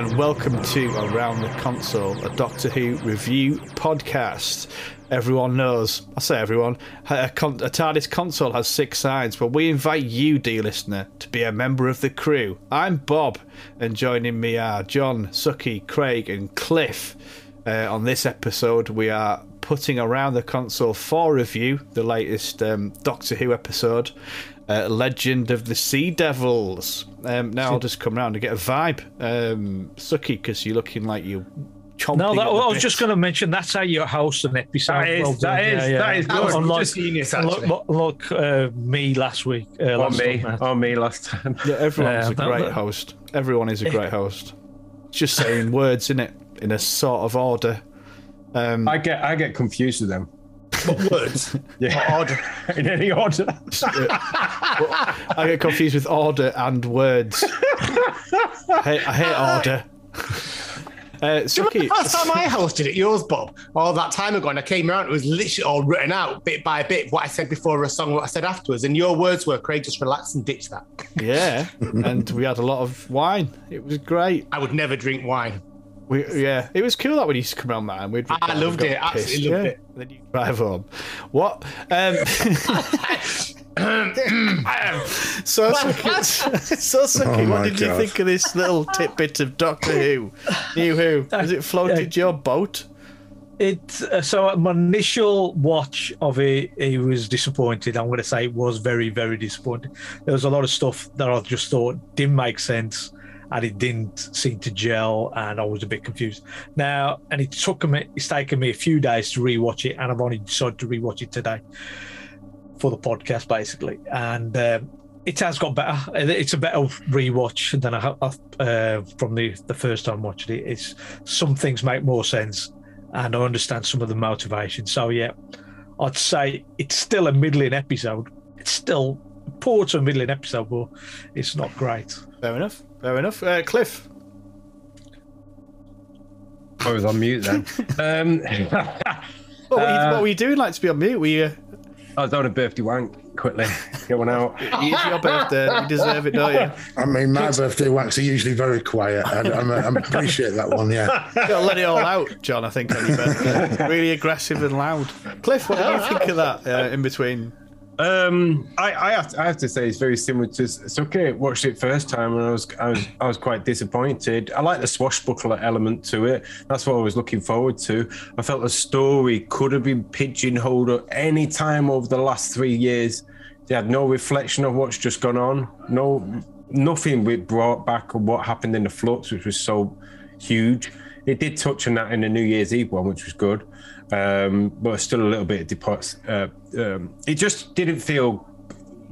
and welcome to Around the Console, a Doctor Who review podcast. Everyone knows, I say everyone, a, con- a TARDIS console has six sides, but we invite you, dear listener, to be a member of the crew. I'm Bob, and joining me are John, Suki, Craig, and Cliff. Uh, on this episode, we are putting Around the Console for review, the latest um, Doctor Who episode, uh, Legend of the Sea Devils. Um, now I'll just come round and get a vibe. Um, Suki, because you're looking like you. No, that, I was just going to mention that's how you host an episode. That is, Well that done. is, Yeah, yeah. that is good. Unlike, Just genius, look, look, look, uh, me last week. Uh, on last me, month, on me last time. Yeah, everyone's Yeah, a that- great that- host. Everyone is a great host. It's just saying words in it in a sort of order. Um, I get, I get confused with them. What words? Yeah, Order. in any order. I get confused with order and words. I hate, I hate order. Uh, Suki, Last time I hosted it, yours, Bob, all that time ago, and I came around, it was literally all written out bit by bit, what I said before a song, what I said afterwards. And your words were, Craig, just relax and ditch that. yeah, and we had a lot of wine. It was great. I would never drink wine. We, yeah, it was cool that when you used to come around, man. We'd I loved got it, absolutely loved it. And then you drive home. What? Um, so, Suki, so Suki, Oh what my did you God. think of this little tidbit of Doctor Who? New Who? Has it floated your boat? It uh, so my initial watch of it, it was disappointed. I'm going to say it was very, very disappointing. There was a lot of stuff that I just thought didn't make sense, and it didn't seem to gel, and I was a bit confused. Now, and it took me, it's taken me a few days to rewatch it, and I've only decided to rewatch it today for the podcast, basically, and. Um, it has got better. It's a better rewatch than I uh, from the, the first time watching it. It's some things make more sense, and I understand some of the motivation. So yeah, I'd say it's still a middling episode. It's still poor to a middling episode, but it's not great. Fair enough. Fair enough. Uh, Cliff. I was on mute then. um, What were, you, Uh, what were you doing? Like to be on mute? Were you? I was on a birthday wank. Quickly, get one out. It's your birthday. You deserve it, don't you? I mean, my birthday wanks are usually very quiet. I, I, I appreciate that one, yeah. You gotta let it all out, John. I think on your birthday. really aggressive and loud. Cliff, what do you think of that? Uh, in between, Um, I, I have to, I have to say it's very similar to Suki. Watched it first time and I was I was I was quite disappointed. I like the swashbuckler element to it. That's what I was looking forward to. I felt the story could have been pigeonholed at any time over the last three years. They had no reflection of what's just gone on. No, nothing we brought back of what happened in the flux, which was so huge. It did touch on that in the New Year's Eve one, which was good, um, but still a little bit of depots. Uh, um, it just didn't feel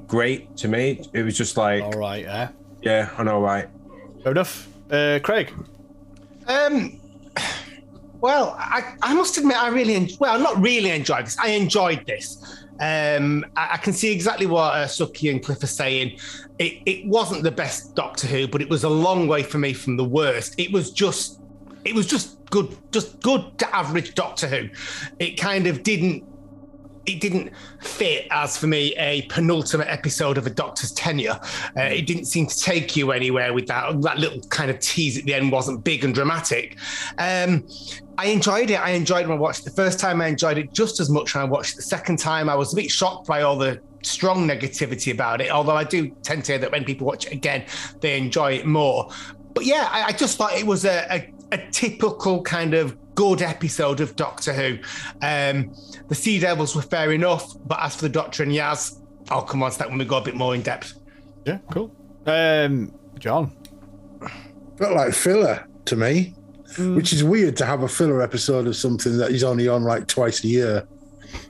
great to me. It was just like, all right, yeah. yeah, I know, right. Fair enough. Uh, Craig. Um, well, I, I must admit, I really, en- well, not really enjoyed this. I enjoyed this. Um, I, I can see exactly what uh, Suki and Cliff are saying. It, it wasn't the best Doctor Who, but it was a long way for me from the worst. It was just, it was just good, just good to average Doctor Who. It kind of didn't it didn't fit as for me a penultimate episode of a doctor's tenure. Uh, it didn't seem to take you anywhere with that. That little kind of tease at the end wasn't big and dramatic. Um, I enjoyed it. I enjoyed when I watched the first time. I enjoyed it just as much when I watched the second time. I was a bit shocked by all the strong negativity about it, although I do tend to hear that when people watch it again, they enjoy it more. But yeah, I, I just thought it was a, a, a typical kind of good episode of Doctor Who. Um, the Sea Devils were fair enough, but as for the Doctor and Yaz, I'll come on to that when we go a bit more in depth. Yeah, cool. Um, John. Felt like filler to me, which is weird to have a filler episode of something that is only on like twice a year.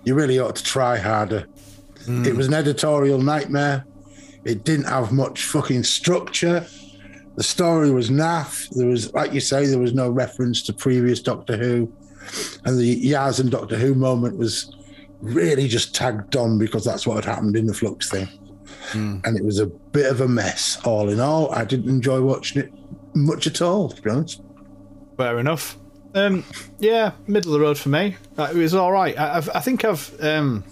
You really ought to try harder. It was an editorial nightmare. It didn't have much fucking structure. The story was naff. There was, like you say, there was no reference to previous Doctor Who. And the Yaz and Doctor Who moment was really just tagged on because that's what had happened in the Flux thing. And it was a bit of a mess, all in all. I didn't enjoy watching it much at all, to be honest. Fair enough. Um, yeah, middle of the road for me. Uh, It was all right. I, I've, I think I've um,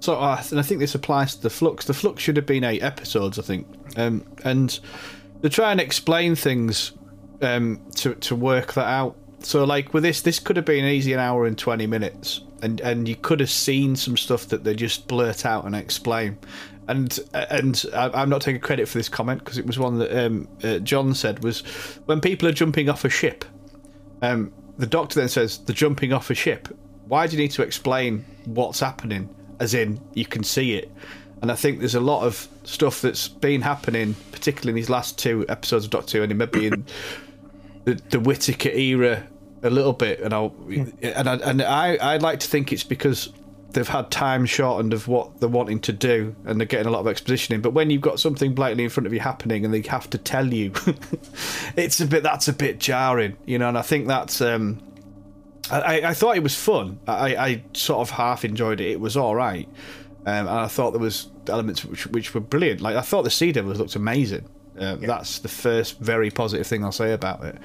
sort of, and I think this applies to the Flux. The Flux should have been eight episodes, I think. Um, and to try and explain things um, to to work that out. So like with this, this could have been easy an hour and twenty minutes, and and you could have seen some stuff that they just blurt out and explain. And and I'm not taking credit for this comment because it was one that um, uh, John said was when people are jumping off a ship. Um, the doctor then says they're jumping off a ship. Why do you need to explain what's happening? As in, you can see it. And I think there's a lot of stuff that's been happening, particularly in these last two episodes of Doctor Who, and it maybe in the, the Whittaker era a little bit. And I'll and I, and I I'd like to think it's because they've had time shortened of what they're wanting to do, and they're getting a lot of exposition in. But when you've got something blatantly in front of you happening, and they have to tell you, it's a bit that's a bit jarring, you know. And I think that's. um I, I thought it was fun. I, I sort of half enjoyed it. It was all right, um, and I thought there was elements which, which were brilliant. Like I thought the Sea Devils looked amazing. Um, That's the first very positive thing I'll say about it.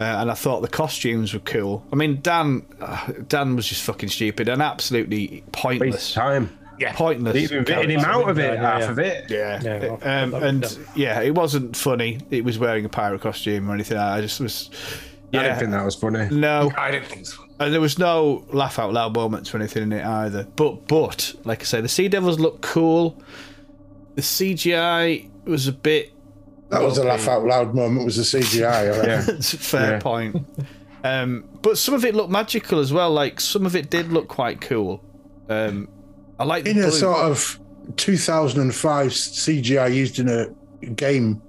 Uh, and I thought the costumes were cool. I mean, Dan, uh, Dan was just fucking stupid and absolutely Waste pointless. time. Yeah. Pointless. Even getting him out of it, Yeah, half yeah. of it. Yeah. Yeah, um, and that- yeah, it wasn't funny. It was wearing a pirate costume or anything. I just was. I didn't think that was funny. No, I didn't think so. And there was no laugh out loud moments or anything in it either. But but like I say, the Sea Devils look cool. The CGI was a bit. That was a laugh out loud moment. Was the CGI? Yeah. Fair Yeah. point. Um, but some of it looked magical as well. Like some of it did look quite cool. Um, I like the In a blue- sort of 2005 CGI used in a game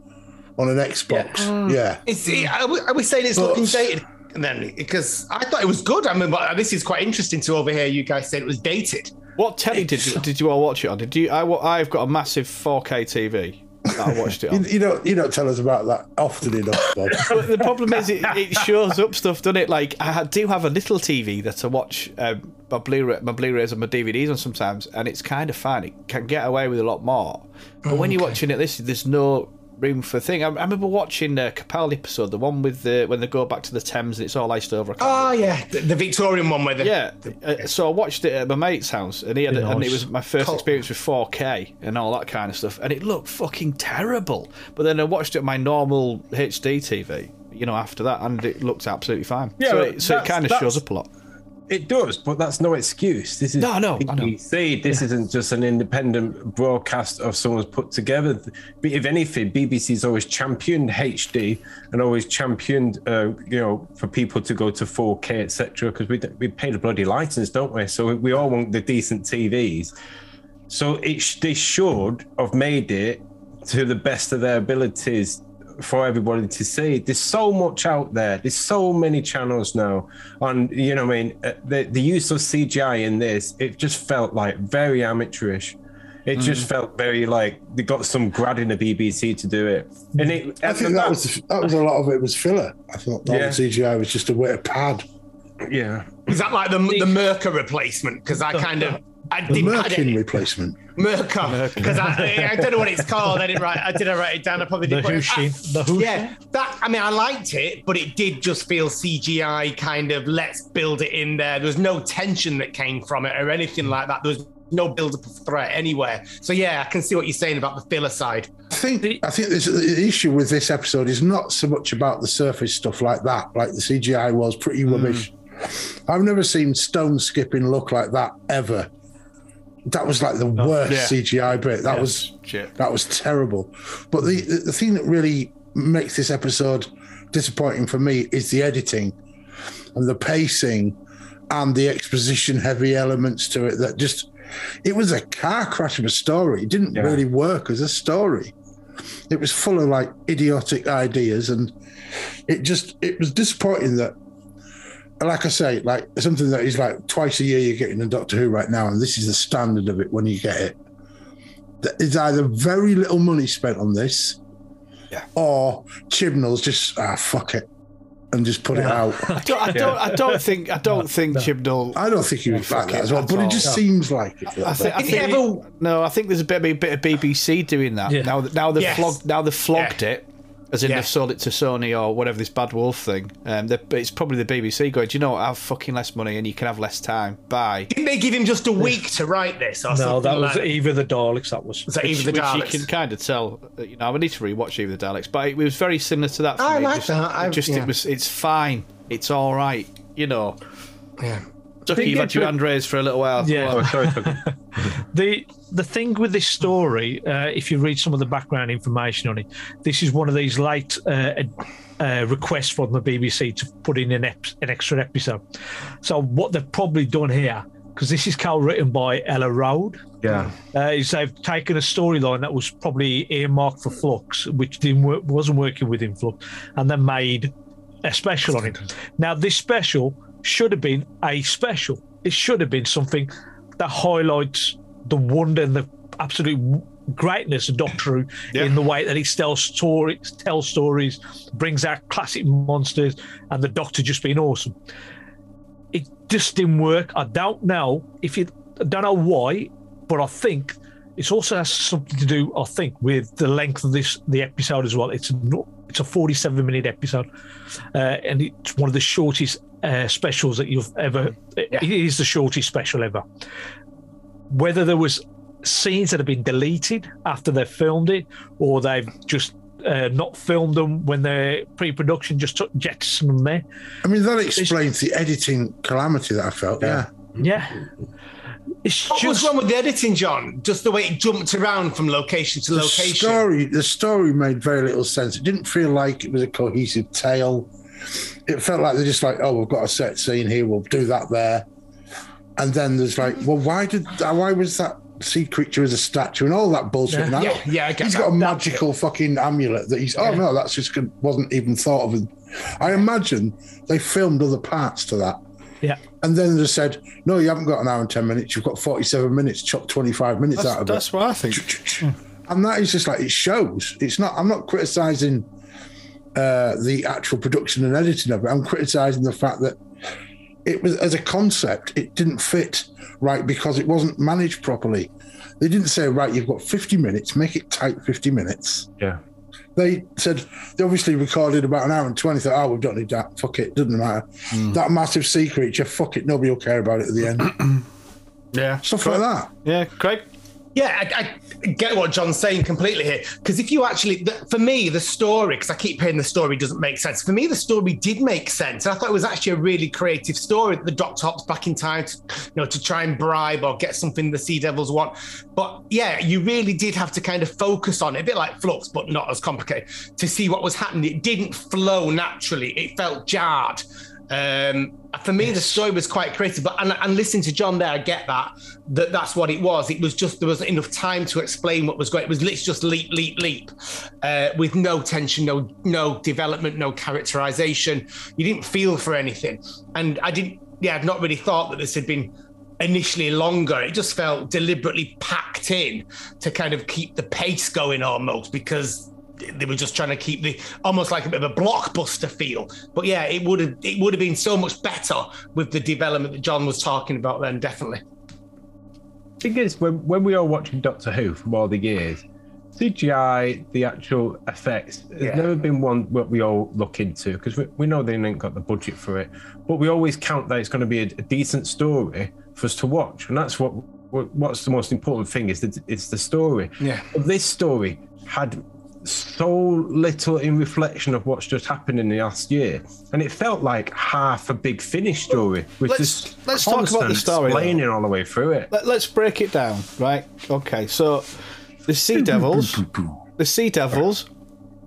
on an Xbox. Yeah. Is it, are, we, saying it's But- looking dated? And then, because I thought it was good. I mean, but this is quite interesting to overhear you guys say it was dated. What telly did you, did you all watch it on? Did you? I, I've got a massive 4K TV. I watched it You, on. you don't you don't tell us about that often enough, Bob. But the problem is, it, it shows up stuff, doesn't it? Like I do have a little TV that I watch um, my Blu-ray, my Blu-rays and my DVDs on sometimes, and it's kind of fine. It can get away with a lot more. But when you're watching it, this there's no room for a thing. I, I remember watching the Capaldi episode, the one with the when they go back to the Thames and it's all iced over. Oh, yeah. The, the Victorian one where the. yeah, uh, so I watched it at my mate's house, and he had, it, and it was my first Cool. experience with 4K and all that kind of stuff, and it looked fucking terrible. But then I watched it on my normal HD TV, you know, after that, and it looked absolutely fine. Yeah, so it, so it kind of shows up a lot. It does, but that's no excuse. This is No, no. BBC. This isn't just an independent broadcast of someone's put together. But if anything, BBC's always championed HD and always championed, uh, you know, for people to go to 4K, etc. Because we we pay the bloody license, don't we? So we all want the decent TVs. So it they should have made it to the best of their abilities for everybody to see. There's so much out there. There's so many channels now. On you know, what I mean, uh, the the use of CGI in this, it just felt like very amateurish. It just felt very like they got some grad in the BBC to do it, and it. I think that was that was a lot of it was filler. I thought all Yeah. the CGI was just a bit of pad. yeah. Is that like the, the Merker replacement? Because I kind of. I The didn't. Merkin replacement. Merker. Because I, I don't know what it's called. I didn't write. I did. I write it down. I probably did. put it- Hushin. The Hushin. Yeah, that. I mean, I liked it, but it did just feel CGI. Kind of. Let's build it in there. There was no tension that came from it or anything like that. There was no build-up of threat anywhere. So yeah, I can see what you're saying about the filler side. I think I think this, the issue with this episode is not so much about the surface stuff like that. Like the CGI was pretty rubbish. Mm. I've never seen stone skipping look like that ever. That was like the oh, worst yeah. CGI bit. That was Shit. that was terrible. But the the the thing that really makes this episode disappointing for me is the editing and the pacing and the exposition heavy elements to it that just it was a car crash of a story. It didn't Yeah. really work as a story. It was full of like idiotic ideas and it just it was disappointing that like I say, like something that is like twice a year you're getting a Doctor Who right now, and this is the standard of it when you get it. That is either very little money spent on this, Yeah. or Chibnall's just ah fuck it, and just put it out. I don't, I don't, I don't think, I don't think Chibnall. I don't think he was fuck like that it as well, but all. it just seems like it. a little I think, I bit. Did he think ever- no, I think there's a bit, a bit of BBC doing that Yeah. now. that- Now they've Yes. flogged, now they've flogged Yeah. it. As in Yeah. they've sold it to Sony or whatever this Bad Wolf thing. Um, it's probably the BBC going, do you know what? I have fucking less money and you can have less time. Bye. Didn't they give him just a week to write this? Or No, that was like either the Daleks. That was. Was that Which, either the which you can kind of tell. uh, You know, I need to rewatch Eve of the Daleks, but it was very similar to that. For I me. like just, that. I- it just yeah. it was. It's fine. It's all right. You know. Yeah. Ducky, you've had your hand raised for a little while. Yeah. Oh, sorry, sorry. the the thing with this story, uh, if you read some of the background information on it, this is one of these late uh, uh, requests from the BBC to put in an, ep- an extra episode. So what they've probably done here, because this is co-written by Ella Road, yeah. uh, is they've taken a storyline that was probably earmarked for Flux, which didn't work, wasn't working within Flux, and then made a special on it. Now, this special should have been a special. It should have been something that highlights the wonder and the absolute greatness of Doctor Who Yeah. in the way that he tells stories, tells stories, brings out classic monsters, and the Doctor just being awesome. It just didn't work. I don't know if it. I don't know why, but I think it also has something to do. I think with the length of this the episode as well. It's a it's a forty-seven minute episode, uh, and it's one of the shortest uh, specials that you've ever. It is the shortest special ever. Whether there was scenes that have been deleted after they've filmed it, or they've just uh, not filmed them when they're pre-production, just took jettisoned them there. I mean, that explains the editing calamity that I felt. Yeah. Yeah, it's What was just wrong with the editing, John? Just the way it jumped around from location to The location. story, the story made very little sense. It didn't feel like it was a cohesive tale. It felt like they're just like, oh, we've got a set scene here, we'll do that there. And then there's like, mm-hmm. well, why did uh, why was that sea creature as a statue and all that bullshit? Yeah. And I Yeah, don't- yeah, I get he's that. got a That- magical fucking amulet that he's. Oh no, that's just wasn't even thought of. I imagine they filmed other parts to that. yeah. And then they said, no, you haven't got an hour and 10 minutes. You've got 47 minutes. Chop 25 minutes That's, out of that's it. That's what I think. And that is just like, it shows. It's not, I'm not criticizing uh, the actual production and editing of it. I'm criticizing the fact that it was, as a concept, it didn't fit right because it wasn't managed properly. They didn't say, right, you've got 50 minutes, make it tight 50 minutes. Yeah. They said they obviously recorded about an hour and 20. Thought, oh, we don't need that. Fuck it. Doesn't matter. That massive sea creature, fuck it. Nobody will care about it at the end. Yeah. Stuff like that. Yeah, Craig. Yeah, I, I get what John's saying completely here. Because if you actually, the, for me, the story, because I keep hearing the story doesn't make sense. For me, the story did make sense. I thought it was actually a really creative story. The Doctor hops back in time, to, you know, to try and bribe or get something the Sea Devils want. But yeah, you really did have to kind of focus on it, a bit like Flux, but not as complicated, to see what was happening. It didn't flow naturally. It felt jarred. Um, for me, the story was quite creative, but and, and listening to John there, I get that that that's what it was. It was just there wasn't enough time to explain what was going. It was literally just leap, leap, leap, uh, with no tension, no no development, no characterization. You didn't feel for anything, and I didn't. Yeah, I'd not really thought that this had been initially longer. It just felt deliberately packed in to kind of keep the pace going almost because they were just trying to keep the almost like a bit of a blockbuster feel. But yeah, it would have it would have been so much better with the development that John was talking about then, definitely. thing is, when, when we are watching Doctor Who from all the years, CGI, the actual effects, has Yeah. never been one what we all look into because we, we know they ain't got the budget for it. But we always count that it's going to be a, a decent story for us to watch, and that's what, what what's the most important thing is that it's the story. Yeah. But this story had so little in reflection of what's just happened in the last year, and it felt like half a big finish story with Let's- just let's talk about the constant story, though. explaining all the way through it. Let, us break it down, right? Okay, so the Sea Devils, the Sea Devils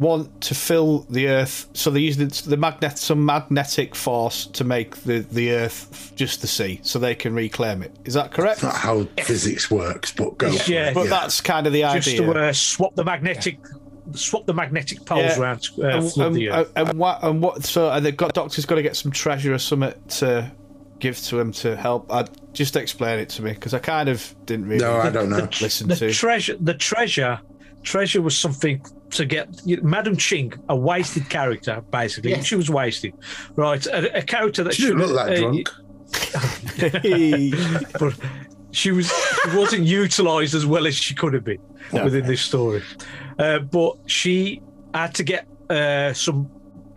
want to fill the Earth, so they use using the magnet, some magnetic force to make the, the Earth just the sea, so they can reclaim it. Is that correct? Not how physics works, but go. for Yeah, it, But that's kind of the just idea. Just to uh, swap the magnetic swap the magnetic poles Yeah. around uh, and, flood and- the earth. and what? And what? So and they've got doctor's got to get some treasure or something to give to him to help. I just explain it to me because I kind of didn't really. No, I don't know. Listen the to. treasure the treasure treasure was something to get you- Madam Ching, a wasted character, basically. Yeah. She was wasted, right? A, a character that She didn't look that uh, drunk. but she was she wasn't utilized as well as she could have been within this story. Uh, but she had to get uh, some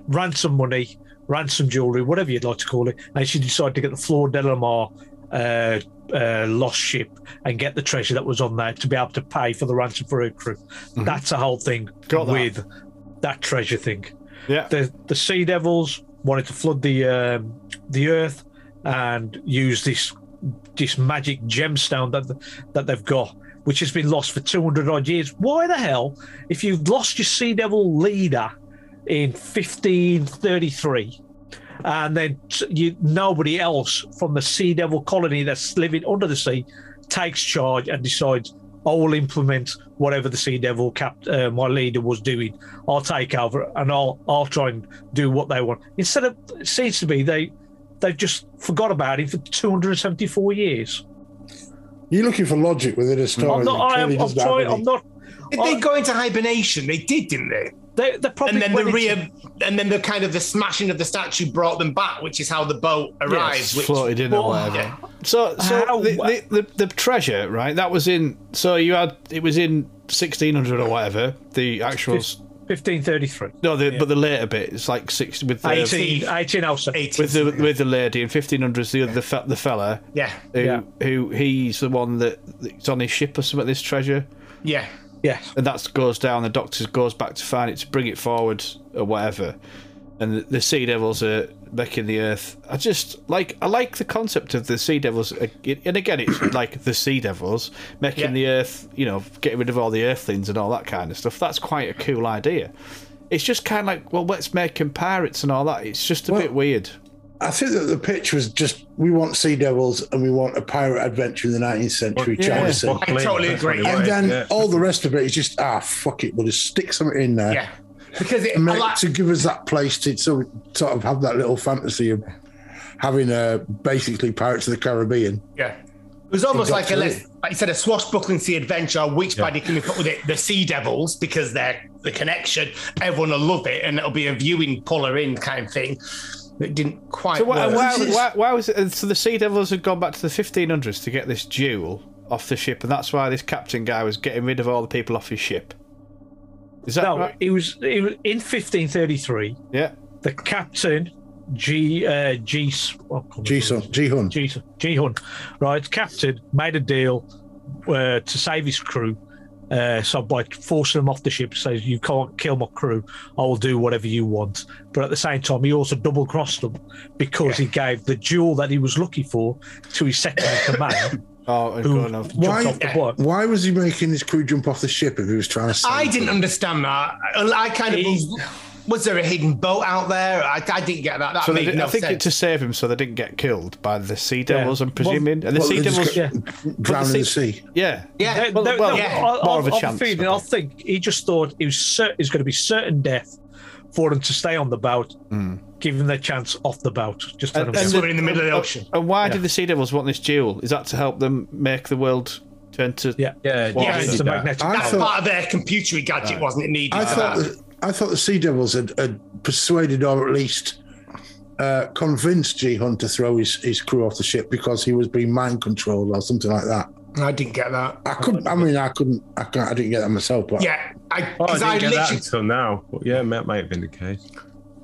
ransom money, ransom jewelry, whatever you'd like to call it, and she decided to get the Flor de la Mar uh, uh, lost ship and get the treasure that was on there to be able to pay for the ransom for her crew. That's the whole thing Mm-hmm. Got that. with that treasure thing. Yeah. The the Sea Devils wanted to flood the um, the Earth and use this this magic gemstone that that they've got, which has been lost for two hundred odd years. Why the hell, if you've lost your Sea Devil leader in fifteen thirty three, and then you nobody else from the Sea Devil colony that's living under the sea takes charge and decides. I will implement whatever the Sea Devil cap, uh, my leader was doing. I'll take over and I'll I'll try and do what they want. Instead of it seems to be they they've just forgot about him for 274 years. You're looking for logic within a story. I'm not. I am, I'm trying. I'm not. Did I- they go into hibernation? They did, didn't they? They, they're probably And then the went re- and then the kind of the smashing of the statue brought them back, which is how the boat arrives. which, floated in or whatever. yeah. So, so How- the, the, the, the treasure, right? That was in. So you had it was in sixteen hundred or whatever. The actual. 1533. No, the, but the later bit it's like six with the 18, 1807. 18, with the with the lady in fifteen hundreds. The other the, the fella yeah, who Yeah. who he's the one that that's on his ship or something. This treasure. Yeah. Yes. yeah. and that goes down. The Doctor goes back to find it to bring it forward or whatever. And the, the Sea Devils are making the Earth. I just like I like the concept of the Sea Devils, uh, and again, it's like the Sea Devils making Yeah. the Earth. You know, getting rid of all the Earthlings and all that kind of stuff. That's quite a cool idea. It's just kind of like, well, let's make them pirates and all that. It's just a Well- bit weird. I think that the pitch was just we want Sea Devils and we want a pirate adventure in the 19th century yeah. China Sea. I totally agree. And then Yeah. all the rest of it is just ah fuck it, we'll just stick something in there. Yeah, because it, And I make, like- to give us that place to so sort of have that little fantasy of having a basically Pirates of the Caribbean. yeah, it was almost got like a through. like you said, a swashbuckling sea adventure. Which by they can put with it the Sea Devils because they're the connection. Everyone will love it, and it'll be a viewing puller in kind of thing. It didn't quite So why, why, why, why was it? So the Sea Devils had gone back to the 1500s to get this jewel off the ship, and that's why this captain guy was getting rid of all the people off his ship. Is that No, right? it was, was in 1533. Yeah. The captain, G. Uh, G. What G Sun, G Hun. G. G. Hun, right? Captain made a deal uh, to save his crew. Uh, so by forcing them off the ship, says you can't kill my crew. I will do whatever you want. But at the same time, he also double crossed them because he gave the jewel that he was looking for to his second in command, Oh, and who off. Why- off the boat. Why was he making his crew jump off the ship if he was trying to save I didn't them? understand that. I I kind of He- was, was there a hidden boat out there? I, I didn't get that. That So made did, no I think it sense. to save him, so they didn't get killed by the Sea Devils. I'm Well, presuming, and the Well, Sea Devils, got Yeah. drowned in the the sea- sea. yeah, yeah, There- Well, there- well, there- yeah. I- more of a I- I chance, feeling- I I think he just thought it was cer- it was going to be certain death for them to stay on the boat, hmm. give them their chance off the boat. Just let And- them and go. Swimming in the middle of the uh, ocean. And why Yeah. did the Sea Devils want this jewel? Is that to help them make the world turn to? yeah, Yeah, yeah, it's a magnetic. That's thought- part of their computery gadget, wasn't it? Needed I thought that. the, I thought the Sea Devils had, had persuaded or at least uh, convinced G Hunt to throw his, his crew off the ship because he was being mind controlled or something like that. I didn't get that. I couldn't. I mean, I couldn't. I, can't, I didn't get that myself. But Yeah, I, Oh, I 'cause didn't I get that literally until now. But yeah, that might have been the case.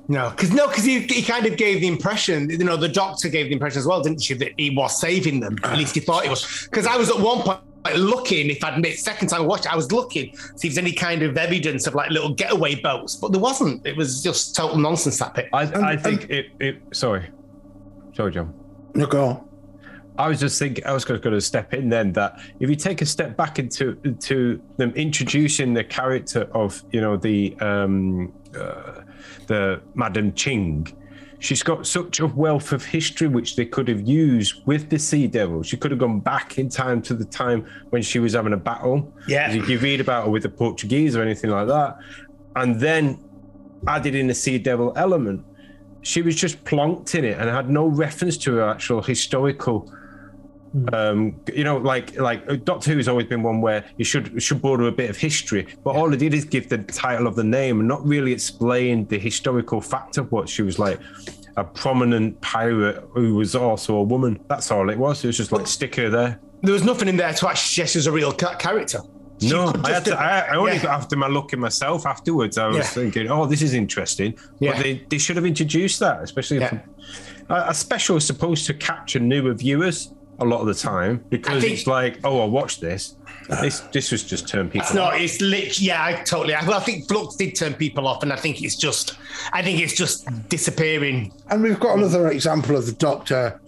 no, because no, because he, he kind of gave the impression, you know, the doctor gave the impression as well, didn't she, that he was saving them? At least he thought he was. Because I was at one point like, looking, if I'd made second time I watched it, I was looking see if there's any kind of evidence of like little getaway boats, but there wasn't. It was just total nonsense that bit. I, And- I think it, it. Sorry, sorry, John. no go. I was just thinking, I was going to step in then that if you take a step back into to them introducing the character of you know the um uh, the Madam Ching, she's got such a wealth of history which they could have used with the Sea Devil. She could have gone back in time to the time when she was having a battle. Yeah. if you read about her with the Portuguese or anything like that, and then added in the Sea Devil element. She was just plonked in it and had no reference to her actual historical um you know like like uh, doctor who's always been one where you should should border a bit of history but all it did is give the title of the name and not really explain the historical fact of what she was like a prominent pirate who was also a woman that's all it was it was just like stick her there There was nothing in there to actually suggest she was a real ca- character. No, I, had to, I, I only yeah. got after my look at myself afterwards. I was Yeah. thinking, oh, this is interesting. Yeah. But they, they should have introduced that, especially if a, a special is supposed to capture newer viewers a lot of the time because think- it's like, oh, I watched watch this. This this was just turn people It's not. off. It's lit. Yeah, I totally. Well, I think Flux did turn people off, and I think it's just. I think it's just disappearing. And we've got another example of the doctor.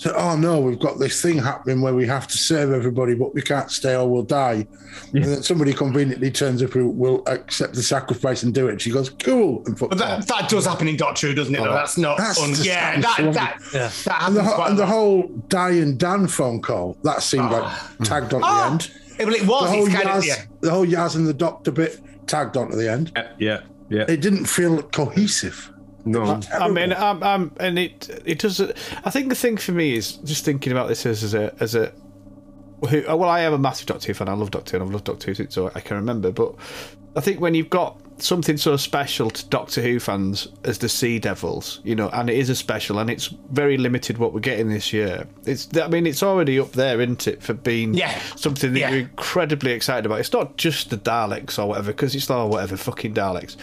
So, oh no, we've got this thing happening where we have to serve everybody, but we can't stay or we'll die. And then somebody conveniently turns up who will accept the sacrifice and do it. She goes, cool. And, But that, that does happen in Doctor Who, doesn't it? though? That's not. That's un- yeah, that's that that, Yeah. that and, the, happens whole- quite and the whole Di and Dan phone call, that seemed like ah. tagged onto the Oh, end. yeah, well, it was. The was. whole, It's kind Yaz, of yeah. the whole Yaz and the doctor bit tagged onto the end. Yeah, yeah, yeah. It didn't feel cohesive. No, I mean, I'm, um, I'm, um, and it it doesn't. I think the thing for me is just thinking about this as, as a as a. Who, well, I am a massive Doctor Who fan. I love Doctor Who, and I've loved Doctor Who since I can remember. But I think when you've got something so special to Doctor Who fans as the Sea Devils, you know, and it is a special, and it's very limited what we're getting this year. It's, I mean, it's already up there, isn't it, for being Yeah. something that Yeah. you're incredibly excited about. It's not just the Daleks or whatever, because it's not whatever fucking Daleks.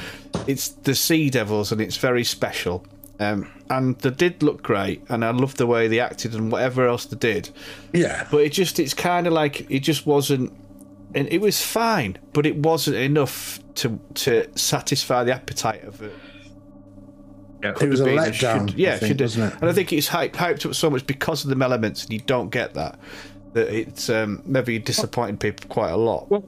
It's the Sea Devils, and it's very special. Um, and they did look great, and I loved the way they acted and whatever else they did. Yeah. But it just, it's kind of like it just wasn't, and it was fine, but it wasn't enough to to satisfy the appetite of it. yeah. It was a being letdown, should- yeah, I think, should- wasn't it? And I think it's hyped, hyped up so much because of the elements, and you don't get that. That it's um, maybe disappointing people quite a lot. What,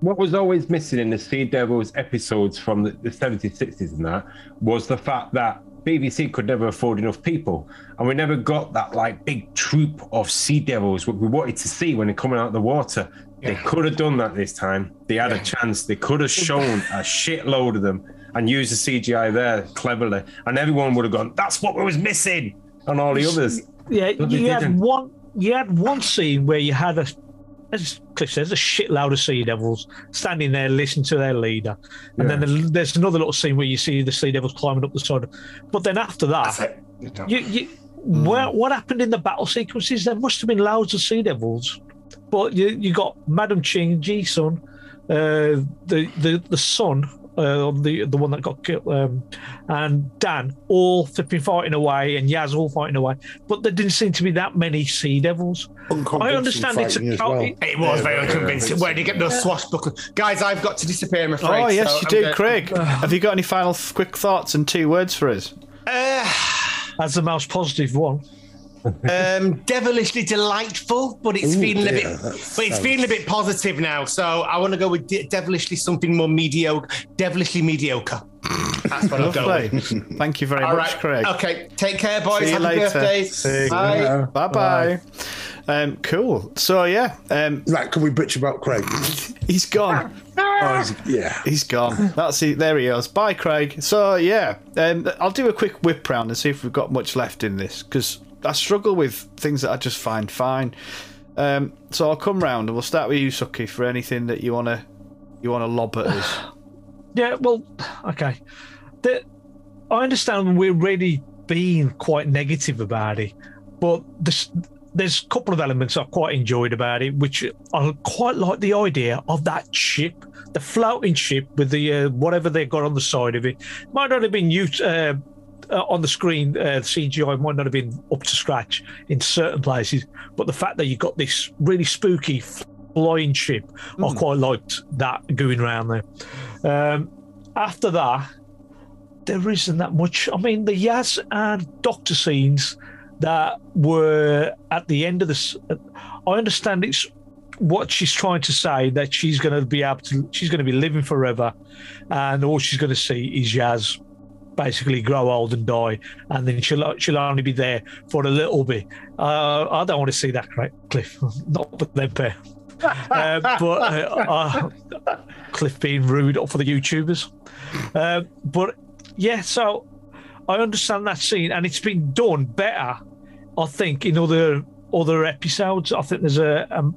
what was always missing in the Sea Devils episodes from the, the 70s, 60s, and that was the fact that BBC could never afford enough people, and we never got that like big troop of Sea Devils what we wanted to see when they're coming out of the water. They could have done that this time. They had a chance. They could have shown a shitload of them and used the CGI there cleverly, and everyone would have gone, "That's what was missing," and all the others. Yeah, you had one. You had one scene where you had a, as Cliff says, a shitload of sea devils standing there listening to their leader, and then there- there's another little scene where you see the sea devils climbing up the side. But then after that, you, you, where, hmm. what happened in the battle sequences? There must have been loads of sea devils, but you you got Madam Ching, Ji Sun, uh, the the the son. Uh, the the one that got killed, um, and Dan all flipping fighting away, and Yaz all fighting away, but there didn't seem to be that many Sea Devils. I understand it's a as well. It was very unconvincing. Where did you get those swashbuckling? Guys, I've got to disappear, I'm afraid. Oh yes, so you I'm do, gonna- Craig. Have you got any final quick thoughts and two words for us? Uh, As the most positive one, um, devilishly delightful, but it's Ooh, feeling a bit. that But it's sounds- feeling a bit positive now. So I want to go with de- devilishly something more mediocre. Devilishly mediocre. That's what I'll go Lovely. with. Thank you very All much, right. Craig. Okay. Take care, boys. See you Happy later. birthday. See you. Bye. Bye bye. Um, cool. So yeah, um, Right, can we bitch about Craig? he's gone. Oh, is- yeah. He's gone. That's it. There he is. Bye, Craig. So yeah, um, I'll do a quick whip round and see if we've got much left in this because I struggle with things that I just find fine. Um, so I'll come round and we'll start with you, Suki, for anything that you wanna you wanna lob at us. yeah. Well, okay. The, I understand we're really being quite negative about it, but there's there's a couple of elements I quite enjoyed about it, which I quite like the idea of that ship, the floating ship with the uh, whatever they've got on the side of it. Might not have been used. Uh, uh, on the screen, uh, CGI might not have been up to scratch in certain places, but the fact that you got this really spooky flying ship, I quite liked that going around there. Um, after that, there isn't that much. I mean, the Yaz and Doctor scenes that were at the end of this, I understand it's what she's trying to say that she's going to be able to, she's going to be living forever, and all she's going to see is Yaz basically grow old and die, and then she'll she'll only be there for a little bit. Uh, I don't want to see that, right, Cliff? Not with them pair. uh, but uh, uh, Cliff being rude for the YouTubers. Uh, but yeah, so I understand that scene, and it's been done better, I think, in other other episodes. I think there's a. Um,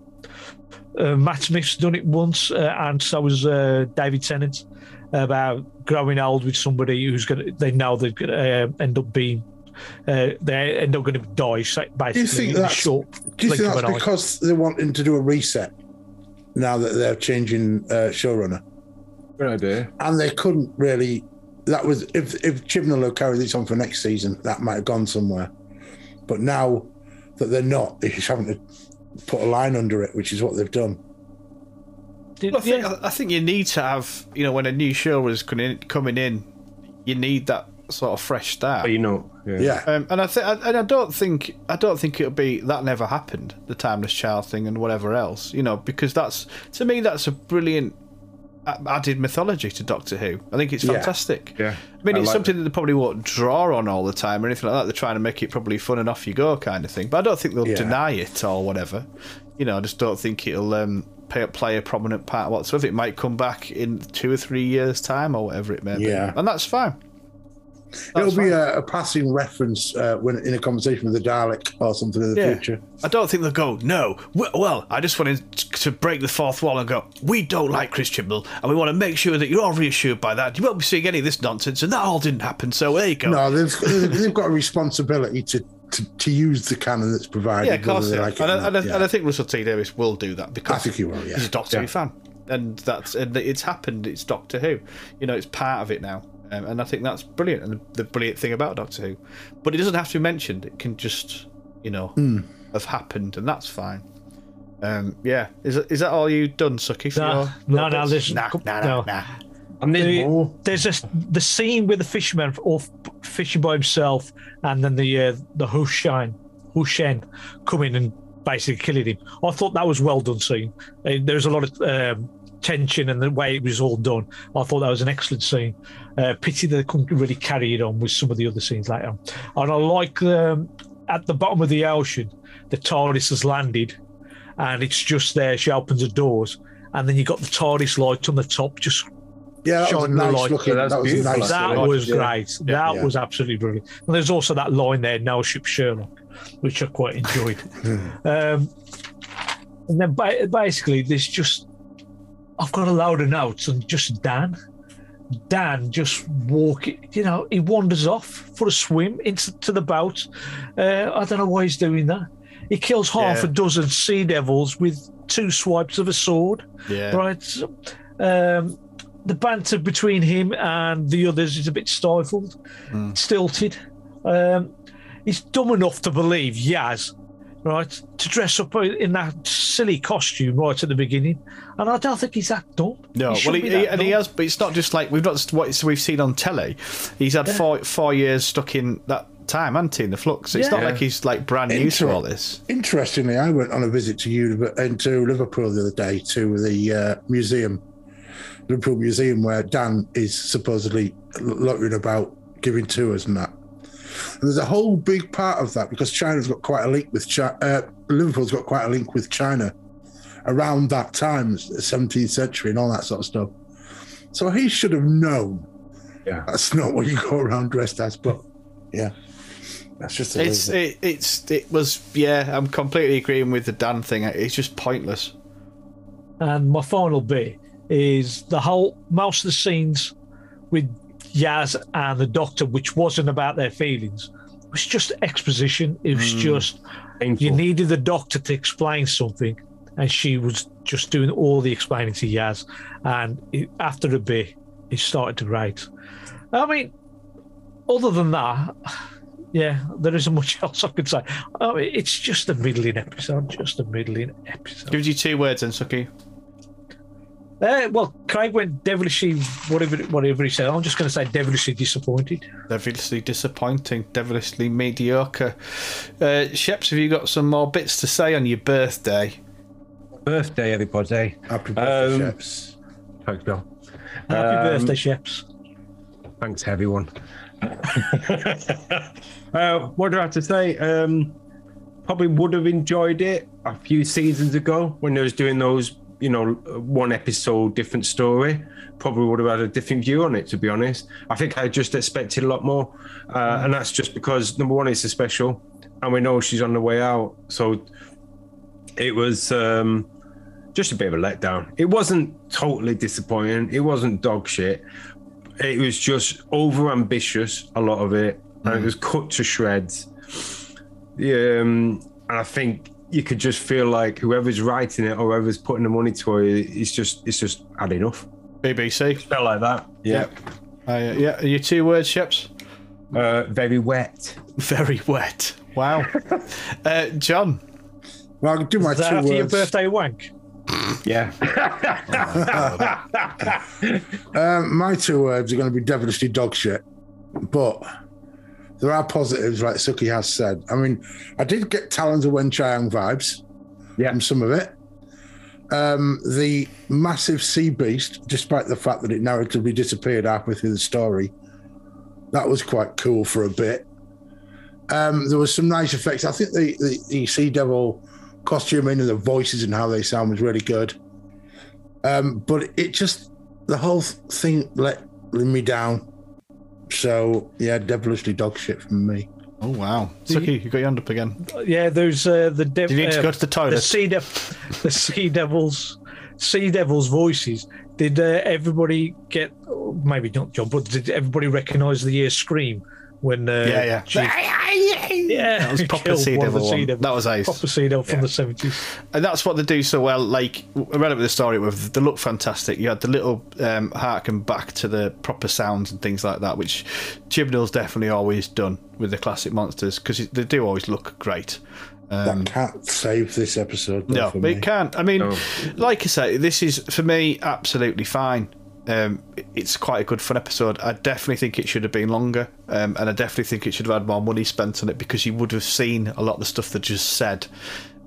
uh, Matt Smith's done it once, uh, and so was uh, David Tennant about growing old with somebody who's going to, they know they're going to uh, end up being, uh, they end up going to die, so basically, think in a that's- short Do you think that's an eye. because they're wanting to do a reset? now that they're changing uh, showrunner, Good idea. and they couldn't really. That was if if Chibnall had carried this on for next season, that might have gone somewhere. But now that they're not, they're just having to put a line under it, which is what they've done. Did- Well, I, think, yeah. I think you need to have, you know, when a new show is coming in, coming in, you need that sort of fresh start. But you know, yeah. Yeah, Um, and I think, and I don't think, I don't think it'll be that never happened, the timeless child thing and whatever else, you know, because that's to me that's a brilliant added mythology to Doctor Who. I think it's fantastic. Yeah. I mean, I it's like something that they probably won't draw on all the time or anything like that. They're trying to make it probably fun and off you go kind of thing. But I don't think they'll Yeah. deny it or whatever. You know, I just don't think it'll um, play, play a prominent part whatsoever. It might come back in two or three years' time or whatever it may Yeah. be, and that's fine. it'll That's be a, a passing reference uh, when in a conversation with the Dalek or something in the Yeah. future. I don't think they'll go, no. Well, I just wanted to break the fourth wall and go, we don't like Chris Chibnall, and we want to make sure that you're all reassured by that. You won't be seeing any of this nonsense, and that all didn't happen, so there you go. No, they've they've got a responsibility to, to, to use the canon that's provided. yeah, of course. whether they they like and, or I, and, I, yeah. and I think Russell T Davies will do that because I think he will, yeah. he's a Doctor Who fan. And that's and it's happened. It's Doctor Who. You know, it's part of it now. Um, and I think that's brilliant. And the, the brilliant thing about Doctor Who. But it doesn't have to be mentioned. It can just, you know, Hmm. have happened, and that's fine. Um, yeah. Is, that- is that all you done, Sucky? For No, your no, little no, there's- nah, nah, nah, no. nah. And there's there's a, the scene with the fisherman off fishing by himself, and then the uh, the Hushain Hushen coming and basically killing him. I thought that was well done scene. There was a lot of um, tension and the way it was all done. I thought that was an excellent scene. Uh, pity that they couldn't really carry it on with some of the other scenes later. And I like um, at the bottom of the ocean, the TARDIS has landed, and it's just there. She opens the doors. And then you got the TARDIS light on the top, just yeah, that was the nice light. looking. Yeah, that's that was beautiful, nice. that Absolutely. was Yeah. great. That Yeah. was absolutely brilliant. And there's also that line there, "No ship Sherlock," which I quite enjoyed. um, and then ba- basically, there's just I've got a load of notes and just Dan. Dan just walking, you know, he wanders off for a swim into to the boat. Uh, I don't know why he's doing that. He kills half Yeah. a dozen sea devils with two swipes of a sword Yeah. right? Um, the banter between him and the others is a bit stifled, stilted. Um, he's dumb enough to believe Yaz, right, to dress up in that silly costume right at the beginning, and I don't think he's that dumb. No, well, he, he, that and he has, but it's not just like we've not just what we've seen on telly. He's had four four years stuck in that time, hasn't he, in the flux? It's not Yeah. like he's like brand new to all this. Interestingly, I went on a visit to Uni- into Liverpool the other day to the uh, museum, Liverpool Museum, where Dan is supposedly loitering about giving tours and that. And there's a whole big part of that because China's got quite a link with China. Uh, Liverpool's got quite a link with China around that time, the 17th century, and all that sort of stuff. So he should have known. Yeah. That's not what you go around dressed as, but yeah, that's just It's it, it's it was yeah. I'm completely agreeing with the Dan thing. It's just pointless. And my final bit is the whole most of the scenes with Yaz and the Doctor, which wasn't about their feelings, it was just exposition. It was hmm. just Painful. you needed the Doctor to explain something, and she was just doing all the explaining to Yaz. And it, after a bit, it started to grate. I mean, other than that, yeah, there isn't much else I could say. I mean, it's just a middling episode, just a middling episode. Gives you two words, then, Suki. Uh, well, Craig went devilishly, whatever whatever he said. I'm just going to say devilishly disappointed. Devilishly disappointing, devilishly mediocre. Uh, Sheps, have you got some more bits to say on your birthday? birthday, everybody. happy birthday, Um, chefs. Thanks, Bill. Happy Um, birthday, Sheps. Thanks, everyone. uh, what do I have to say? Um, probably would have enjoyed it a few seasons ago when I was doing those, you know, one episode, different story. Probably would have had a different view on it, to be honest. I think I just expected a lot more, uh, and that's just because number one, it's a special, and we know she's on the way out. So it was um, just a bit of a letdown. It wasn't totally disappointing. It wasn't dog shit. It was just over ambitious, a lot of it, and it was cut to shreds. Um, and I think you could just feel like whoever's writing it or whoever's putting the money to it, it's just it's just had enough. BBC. Felt like that. Yeah. Uh, yeah, your two words, Ships. Uh, very wet. Very wet. Wow. uh, John. Well, I can do my Is that two after your birthday wank? Yeah. Um, my two words are going to be devilishly dog shit, but there are positives, like Suki has said. I mean, I did get Talons of Weng-Chiang vibes Yeah. from some of it. Um, the massive sea beast, despite the fact that it narratively disappeared halfway through the story, that was quite cool for a bit. Um, there was some nice effects. I think the, the, the Sea Devil costuming and the voices and how they sound was really good. Um, but it just the whole thing let me down. So yeah, devilishly dog shit from me. Oh, wow. Suki, you got your hand up again. Yeah, there's uh, the dev- Did you need to uh, go to the toilet? The sea, dev- the sea devils, sea devils' voices. Did uh, everybody get? Maybe not John, but did everybody recognise the year scream when? Uh, Yeah, yeah. she- yeah, That was proper killed Sea one of Devil sea one. That was ace. proper sea devil from the seventies. and that's what they do so well. Like I read about the story with, they look fantastic. You had the little um, harken back to the proper sounds and things like that, which Chibnall's definitely always done with the classic monsters because they do always look great. that can't save this episode. Um, No, for me. it can't. I mean, like I say, this is for me absolutely fine. Um, it's quite a good fun episode. I definitely think it should have been longer, um, and I definitely think it should have had more money spent on it because you would have seen a lot of the stuff that just said,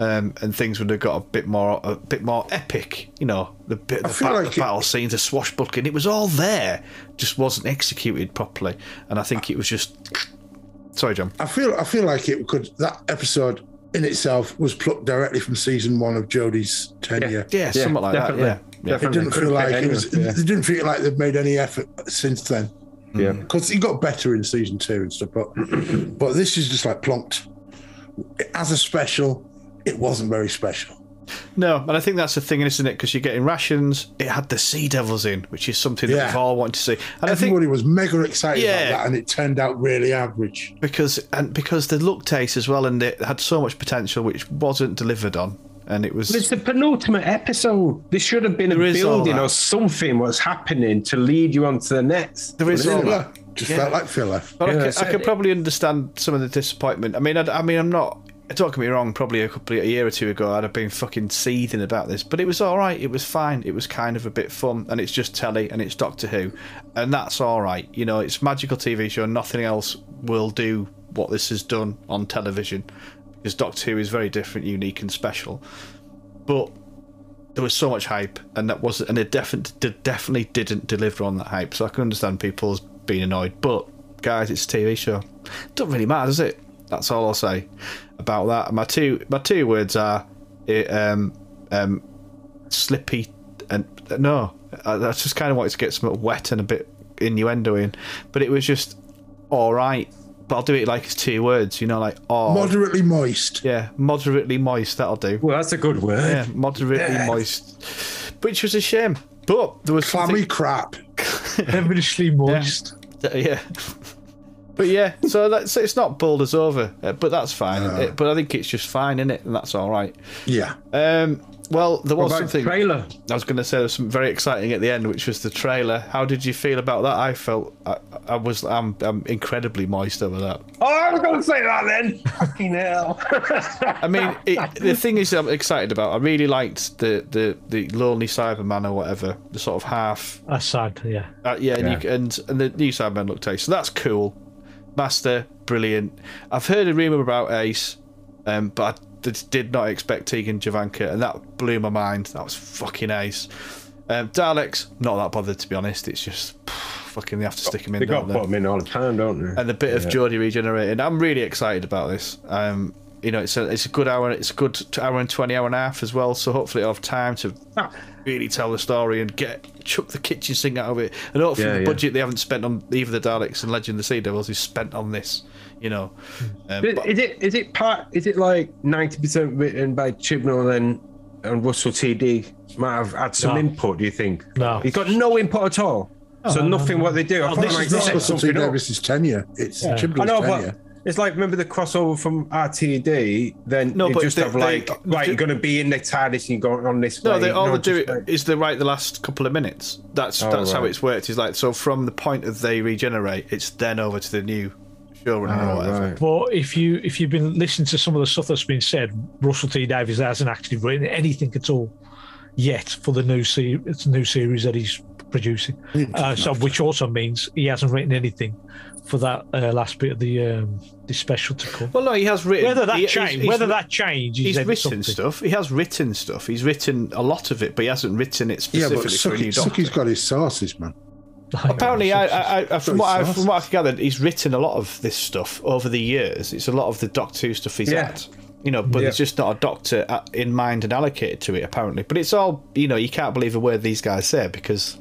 um, and things would have got a bit more, a bit more epic. You know, the bit the, feel like the it- battle scenes, the swashbuckling. It was all there, just wasn't executed properly, and I think it was just. Sorry, John. I feel I feel like it could that episode in itself was plucked directly from season one of Jodie's tenure. Yeah, something like definitely. that. Yeah, yeah. It didn't feel like it was. Yeah. It didn't feel like they've made any effort since then. yeah. because he got better in season two and stuff. But but this is just like plonked. As a special, it wasn't very special. No, and I think that's the thing, isn't it? Because you're getting rations. It had the Sea Devils in, which is something that Yeah. we've all wanted to see. And I think Everybody was mega excited Yeah. about that, and it turned out really average. because and because the look taste as well, and it had so much potential, which wasn't delivered on, and it was. It's the penultimate episode. This should have been a There is all building or something was happening to lead you on to the next. there is all Filler. that. Just Yeah. felt like filler. But Yeah, I, that's could, I could probably understand some of the disappointment. I mean, I, I mean, I'm not. Don't get me wrong. Probably a couple a year or two ago, I'd have been fucking seething about this, but it was all right. It was fine. It was kind of a bit fun, and it's just telly, and it's Doctor Who, and that's all right. You know, it's magical TV show. Nothing else will do what this has done on television, because Doctor Who is very different, unique, and special. But there was so much hype, and that was, and it definitely definitely didn't deliver on that hype. So I can understand people's being annoyed, but guys, it's a TV show. Doesn't really matter, does it? That's all I'll say about that. My two my two words are, it, um, um, slippy, and no, I, I just kind of wanted to get some wet and a bit innuendo in, but it was just all right. But I'll do it like it's two words, you know, like oh, Moderately moist. yeah, moderately moist. That'll do. Well, that's a good word. Yeah, moderately moist, which was a shame. But there was Clammy something- crap. Devilishly moist. yeah. But yeah, so that's it's not bowled us over, uh, but that's fine. It- but I think it's just fine, isn't it? And that's all right. Yeah. Um, well, there was about something. trailer? I was going to say there was something very exciting at the end, which was the trailer. How did you feel about that? I felt I, I was I'm, I'm incredibly moist over that. Oh, I was going to say that then. Fucking hell. I mean, it, the thing is, I'm excited about. I really liked the the the lonely Cyberman or whatever, the sort of half That's sad. Yeah. Uh, yeah, and, You, and and the new Cyberman looked tasty, So that's cool. Master, brilliant. I've heard a rumor about Ace, um, but I did not expect Tegan Jovanka, and that blew my mind. That was fucking Ace. Um, Daleks, not that bothered to be honest. It's just fucking they have to stick him in. they got to put them in all the time, don't they? and the bit of Jodie regenerated. I'm really excited about this. Um, you know, it's a it's a good hour. It's a good hour and twenty hour and a half as well. So hopefully, I'll have time to really tell the story and get chuck the kitchen sink out of it. And hopefully, Yeah, the yeah. budget they haven't spent on either the Daleks and Legend of the Sea Devils is spent on this. You know, um, Is but- is it is it part? Is it like ninety percent written by Chibnall and and Russell TD might have had some No. input? Do you think? No. he's got no input at all. so nothing what they do. I Oh, thought this they is not set Russell T something up. Davies's tenure. It's Yeah. Chibnall's know, tenure. but It's like remember the crossover from RTD. Then No, you but just they- have they- like right, they- you're going to be in the TARDIS and you're going on this No, way. they, all they do just like- is they write the last couple of minutes. That's Oh, that's how it's worked. Is like so from the point of they regenerate, it's then over to the new showrunner or Oh, whatever. right. But if you if you've been listening to some of the stuff that's been said, Russell T Davies hasn't actually written anything at all yet for the new series, new series that he's producing. Uh, so, which also means he hasn't written anything for that uh, last bit of the um, the special to come. Well, no, he has written. Whether that he- change, he's whether wri- that change, He's then written something. stuff. He has written stuff. He's written a lot of it, but he hasn't written it Yeah, but specifically for a new Suki, doctor. Suki's got his sources, man. Apparently, I, I, I, from, what I, from what I've gathered, he's written a lot of this stuff over the years. It's a lot of the Doctor Who stuff he's Yeah. had. You know, but Yeah. there's just not a doctor uh, in mind and allocated to it, apparently. But it's all, you know, you can't believe a word these guys say because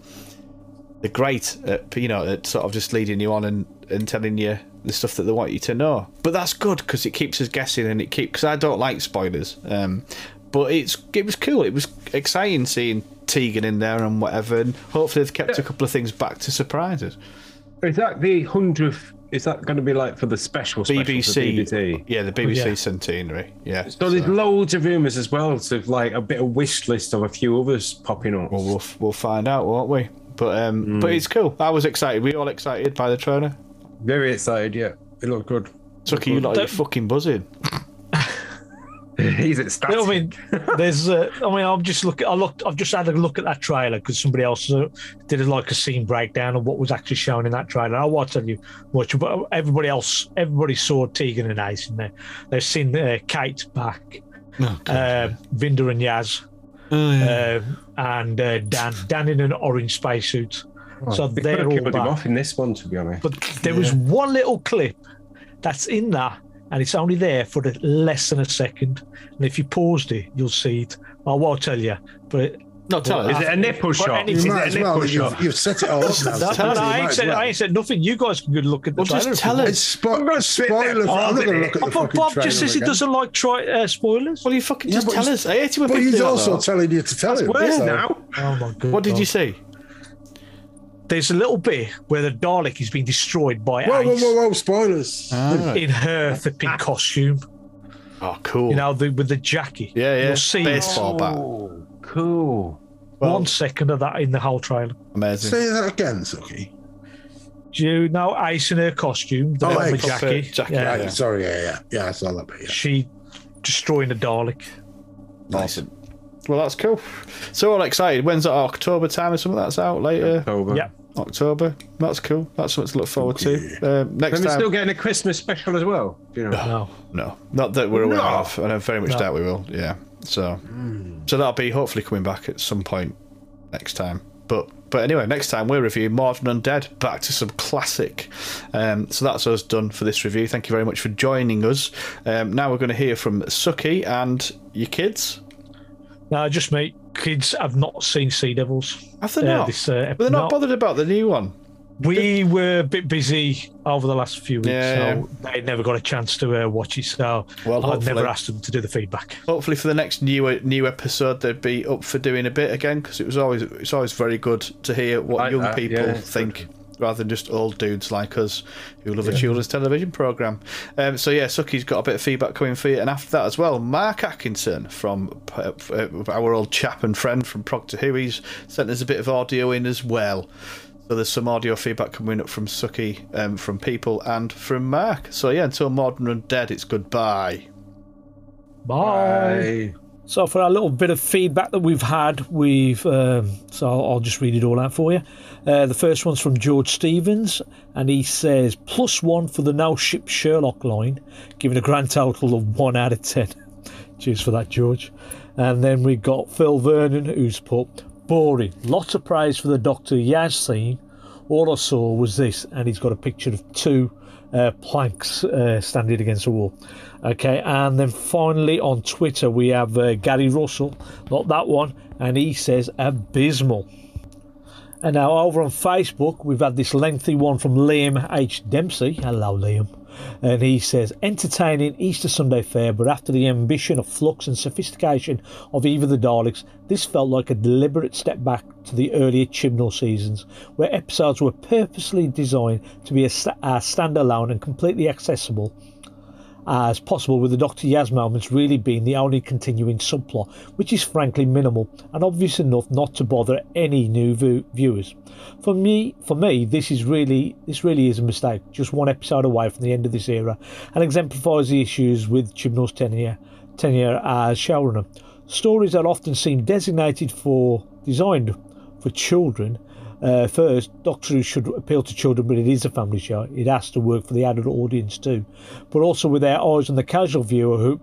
they're great at, you know, at sort of just leading you on and, and telling you the stuff that they want you to know. But that's good because it keeps us guessing and it keeps, because I don't like spoilers. Um, but it's it was cool. It was exciting seeing Tegan in there and whatever. And hopefully they've kept a couple of things back to surprise us. Is that the hundredth? Is that going to be like for the special? special BBC, BBC? yeah, the BBC Yeah. centenary, yeah. So there's loads of rumours as well, so like a bit of wish list of a few others popping up. Well, we'll we'll find out, won't we? But um, but it's cool. I was excited. We all excited by the trailer. Very excited, yeah. It looked good. Tucky, you lot, you're fucking buzzing. He's ecstatic. I mean, there's. Uh, I mean, I'm just looking. I looked. I've just had a look at that trailer because somebody else uh, did a, like a scene breakdown of what was actually shown in that trailer. I won't tell you much, but everybody else, everybody saw Tegan and Ace in there. They've seen uh, Kate back, Oh, uh, Vinder and Yaz, um, and uh, Dan. Dan in an orange spacesuit. so they they're have all killed him off in this one, to be honest. But there was one little clip that's in that, and it's only there for the less than a second. And if you paused it, you'll see it. I won't tell you, but it, No, tell us. Is it a nipple shot? any- Is You it might a as nipple well. shot? You've, you've set it all up now. no, no, Tell us, I ain't said, well. I ain't said nothing. You guys can go look at the Well, just trailer. tell It's us. spo- gonna sit there spoiler. I'm not going to pausing look at Oh, the but fucking Bob trailer just says he again. doesn't like try, uh, spoilers. Well, you fucking Yeah, just but tell he's- us. I hate it when But people he's do that, also though. telling you to tell him. Worse so- now. Oh my god! What did you see? There's a little bit where the Dalek is being destroyed by Whoa, whoa, Ace whoa, whoa! Spoilers. in her flipping costume. Oh, cool. You know, the, with the jacket. yeah, yeah. You'll see Baseball bat. Cool. one second of that in the whole trailer. Amazing. Say that again, Suki. Do you know Ace in her costume, the Oh, bomber Ace. jacket? Jacket, Yeah. yeah. Sorry, yeah, yeah, yeah. I saw that bit. Yeah. She destroying the Dalek. Awesome. Well, that's cool. So all excited. When's that? October time or something? That's out later. Over. Yeah. October. That's cool. That's something to look forward to. Um, next And we're time. still getting a Christmas special as well. You know. No. No, not that we're aware No. of, and I very much No. doubt we will. Yeah, so so that'll be hopefully coming back at some point next time. But but anyway, next time we're reviewing Mawdryn Undead. Back to some classic. Um, so that's us done for this review. Thank you very much for joining us. Um, now we're going to hear from Suki and your kids. No, just me. Kids have not seen Sea Devils. Have they Uh, not? this, uh, but they're not no. bothered about the new one. We were a bit busy over the last few weeks, Yeah. so they never got a chance to uh, watch it. So Well, I've never asked them to do the feedback. Hopefully for the next new new episode they'd be up for doing a bit again because it was always it's always very good to hear what Like young that, people yeah, it's think rather than just old dudes like us who love a children's television program. Um, so yeah, Suki's got a bit of feedback coming for you, and after that as well, Mark Atkinson from uh, our old chap and friend from Proctor Who, he's sent us a bit of audio in as well. So there's some audio feedback coming up from Suki, um, from people, and from Mark. So yeah, until Mawdryn and Undead, it's goodbye. Bye. So for our little bit of feedback that we've had, we've um, so I'll, I'll just read it all out for you. Uh, the first one's from George Stevens, and he says plus one for the now ship Sherlock line, giving a grand total of one out of ten. Cheers for that, George. And then we got Phil Vernon, who's put boring. Lots of praise for the Doctor Yaz scene. All I saw was this, and he's got a picture of two uh, planks uh, standing against a wall. Okay, and then finally on Twitter we have uh, Gary Russell, not that one, and he says abysmal. And now over on Facebook we've had this lengthy one from Liam H Dempsey. Hello, Liam. And he says, entertaining Easter Sunday fare, but after the ambition of flux and sophistication of of the Daleks, this felt like a deliberate step back to the earlier Chibnall seasons, where episodes were purposely designed to be a, sta- a standalone and completely accessible as possible, with the Dr. Yaz moments really being the only continuing subplot, which is frankly minimal and obvious enough not to bother any new view- viewers. For me, for me, this is really this really is a mistake. Just one episode away from the end of this era, and exemplifies the issues with Chibnall's tenure tenure as showrunner. Stories that often seem designated for designed for children uh, first, Doctor should appeal to children, but it is a family show. It has to work for the adult audience too, but also with their eyes on the casual viewer who,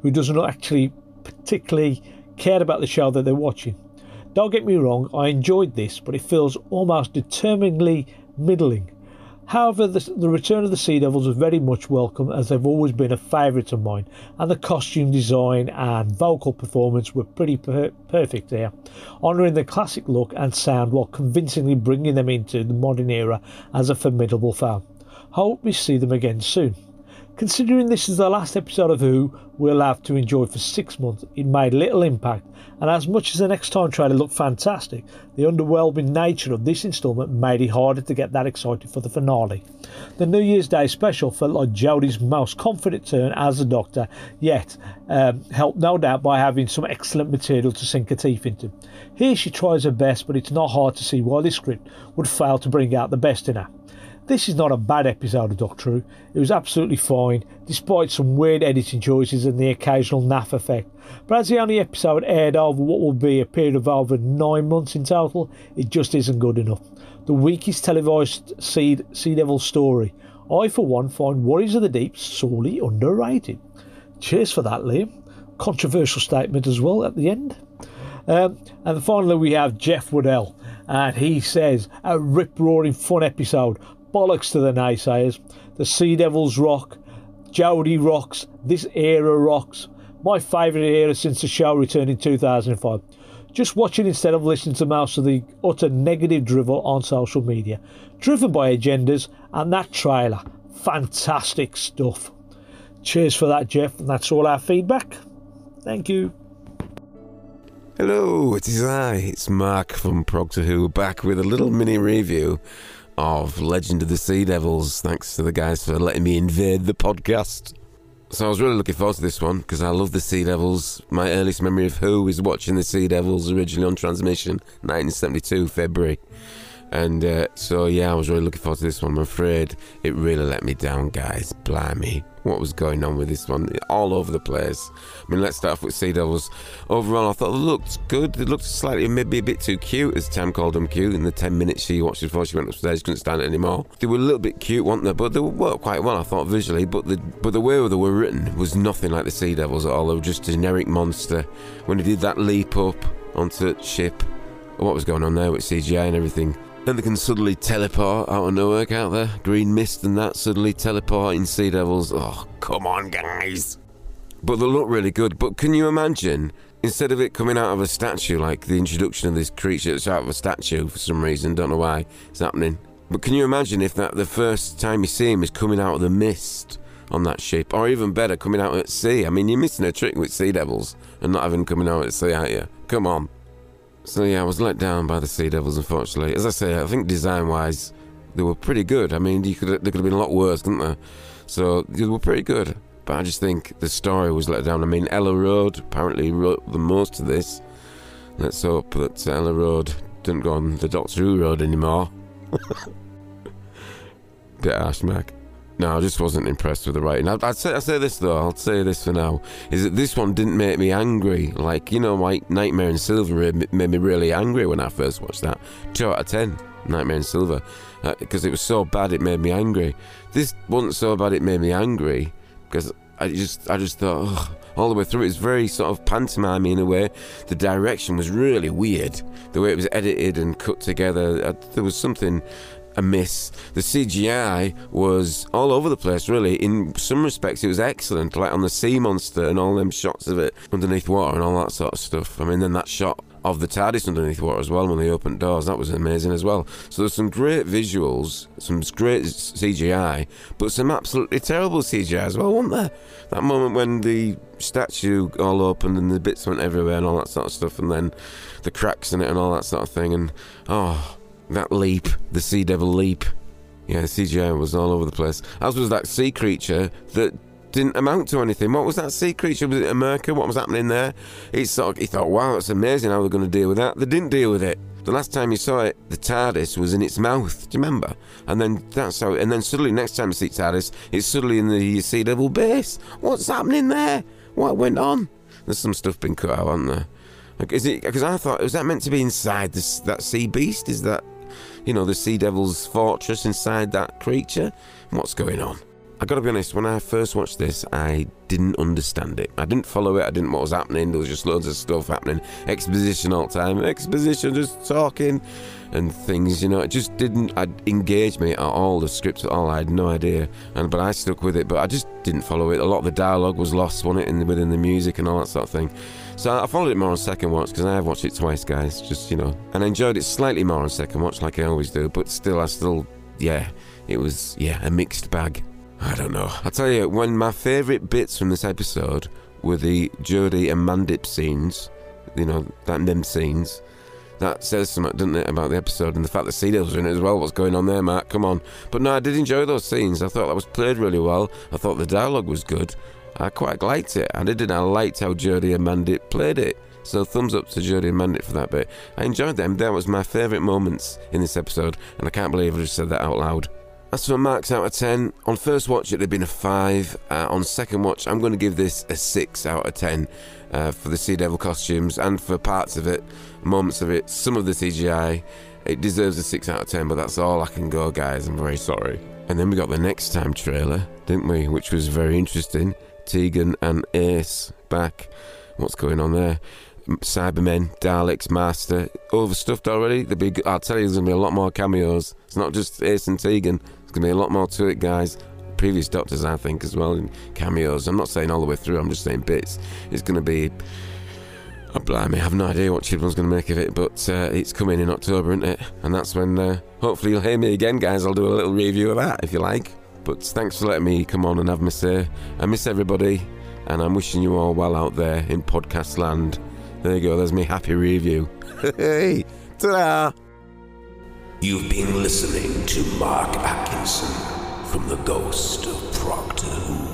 who doesn't actually particularly care about the show that they're watching. Don't get me wrong, I enjoyed this, but it feels almost determiningly middling. However, the, the, return of the Sea Devils was very much welcome as they've always been a favourite of mine, and the costume design and vocal performance were pretty per- perfect there, honouring the classic look and sound while convincingly bringing them into the modern era as a formidable fan. Hope we see them again soon. Considering this is the last episode of Who we'll have to enjoy for six months, it made little impact, and as much as the next time trailer looked fantastic, the underwhelming nature of this instalment made it harder to get that excited for the finale. The New Year's Day special felt like Jodie's most confident turn as a Doctor, yet um, helped no doubt by having some excellent material to sink her teeth into. Here she tries her best, but it's not hard to see why this script would fail to bring out the best in her. This is not a bad episode of Doctor Who. It was absolutely fine, despite some weird editing choices and the occasional naff effect. But as the only episode aired over what will be a period of over nine months in total, it just isn't good enough. The weakest televised Sea, sea Devil story. I, for one, find Warriors of the Deep sorely underrated. Cheers for that, Liam. Controversial statement as well at the end. Um, and finally, we have Jeff Woodell, and he says a rip roaring fun episode bollocks to the naysayers. The Sea Devils rock. Jodie rocks. This era rocks. My favourite era since the show returned in 2005. Just watching instead of listening to most of the utter negative drivel on social media. Driven by agendas and that trailer. Fantastic stuff. Cheers for that, Jeff. And that's all our feedback. Thank you. Hello, it is I. It's Mark from Proctor Who back with a little mini review of Legend of the Sea Devils. Thanks to the guys for letting me invade the podcast. So I was really looking forward to this one because I love the Sea Devils. My earliest memory of Who is watching the Sea Devils originally on transmission, 1972 February. And uh, so, yeah, I was really looking forward to this one. I'm afraid it really let me down, guys. Blimey. What was going on with this one? All over the place. I mean, let's start off with Sea Devils. Overall, I thought it looked good. It looked slightly, maybe a bit too cute, as Tam called them cute. In the 10 minutes she watched before she went upstairs, couldn't stand it anymore. They were a little bit cute, weren't they? But they worked quite well, I thought, visually. But the, but the way they were written was nothing like the Sea Devils at all. They were just a generic monster. When they did that leap up onto ship, what was going on there with CGI and everything? Then they can suddenly teleport out of nowhere, can't they? Green mist and that suddenly teleporting sea devils. Oh, come on, guys. But they look really good. But can you imagine, instead of it coming out of a statue, like the introduction of this creature that's out of a statue for some reason, don't know why it's happening. But can you imagine if that the first time you see him is coming out of the mist on that ship, or even better, coming out at sea? I mean, you're missing a trick with sea devils and not having coming out at sea, aren't you? Come on. So yeah, I was let down by the Sea Devils, unfortunately. As I say, I think design-wise, they were pretty good. I mean, you could they could have been a lot worse, couldn't they? So they were pretty good. But I just think the story was let down. I mean, Ella Road apparently wrote the most of this. Let's hope that Ella Road didn't go on the Doctor Who road anymore. Bit harsh, Mac. No, I just wasn't impressed with the writing. I'd, I'd, say, I'd say this though. I'll say this for now: is that this one didn't make me angry. Like you know, like Nightmare in Silver made me really angry when I first watched that. Two out of ten, Nightmare in Silver, because uh, it was so bad it made me angry. This wasn't so bad it made me angry because I just, I just thought. Ugh, all the way through. It was very sort of pantomime in a way. The direction was really weird. The way it was edited and cut together, uh, there was something amiss. The CGI was all over the place, really. In some respects, it was excellent, like on the sea monster and all them shots of it underneath water and all that sort of stuff. I mean, then that shot of the TARDIS underneath water as well when they opened doors. That was amazing as well. So there's some great visuals, some great CGI, but some absolutely terrible CGI as well, wasn't there? That moment when the statue all opened and the bits went everywhere and all that sort of stuff, and then the cracks in it and all that sort of thing, and oh, that leap, the Sea Devil leap. Yeah, CGI was all over the place. As was that sea creature that didn't amount to anything. What was that sea creature? Was it a Myrka? What was happening there? He sort of, he thought, wow, that's amazing how they're going to deal with that. They didn't deal with it. The last time you saw it, the TARDIS was in its mouth. Do you remember? And then that's how. And then suddenly, next time you see TARDIS, it's suddenly in the Sea Devil base. What's happening there? What went on? There's some stuff been cut out, hasn't there? Is it? Because I thought was that meant to be inside this that sea beast? Is that, you know, the Sea Devil's fortress inside that creature? What's going on? I gotta be honest, when I first watched this, I didn't understand it. I didn't follow it, I didn't know what was happening. There was just loads of stuff happening. Exposition all the time. Exposition, just talking and things, you know. It just didn't i engage me at all, the script at all. I had no idea. And But I stuck with it, but I just didn't follow it. A lot of the dialogue was lost, wasn't it, in, within the music and all that sort of thing. So I followed it more on second watch because I have watched it twice, guys. Just, you know. And I enjoyed it slightly more on second watch, like I always do. But still, I still, yeah, it was, yeah, a mixed bag. I don't know. I'll tell you, when my favourite bits from this episode were the Jodie and Mandip scenes, you know, that them scenes. That says something, doesn't it, about the episode and the fact that Sea Devils are in it as well. What's going on there, Mark? Come on. But no, I did enjoy those scenes. I thought that was played really well. I thought the dialogue was good. I quite liked it. I didn't. I liked how Jodie and Mandip played it. So thumbs up to Jodie and Mandip for that bit. I enjoyed them. That was my favourite moments in this episode, and I can't believe I just said that out loud. As for marks out of 10. On first watch, it'd have been a 5. Uh, on second watch, I'm going to give this a 6 out of 10 uh, for the Sea Devil costumes and for parts of it, moments of it, some of the CGI. It deserves a 6 out of 10, but that's all I can go, guys. I'm very sorry. And then we got the next time trailer, didn't we? Which was very interesting. Tegan and Ace back. What's going on there? Cybermen, Daleks, Master, overstuffed already. The big, I'll tell you, there's gonna be a lot more cameos. It's not just Ace and Tegan. There's gonna be a lot more to it, guys. Previous Doctors, I think, as well, in cameos. I'm not saying all the way through. I'm just saying bits. It's gonna be. Oh, blimey, I have no idea what Chibnall's going to make of it, but uh, it's coming in October, isn't it? And that's when, uh, hopefully, you'll hear me again, guys. I'll do a little review of that if you like. But thanks for letting me come on and have my say. I miss everybody, and I'm wishing you all well out there in podcast land. There you go, there's me happy review. Hey, ta da! You've been listening to Mark Atkinson from the Ghost of Proctor Who.